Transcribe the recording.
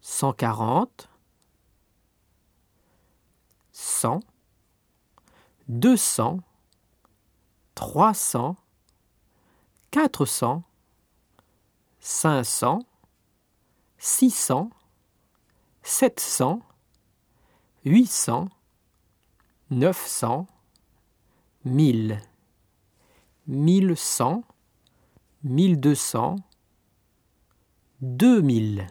cent quarante, cent, deux cents, trois cents, quatre cents, cinq cents, six cents, sept cents, huit cents, neuf cents, mille, mille cent, mille deux cents, deux mille.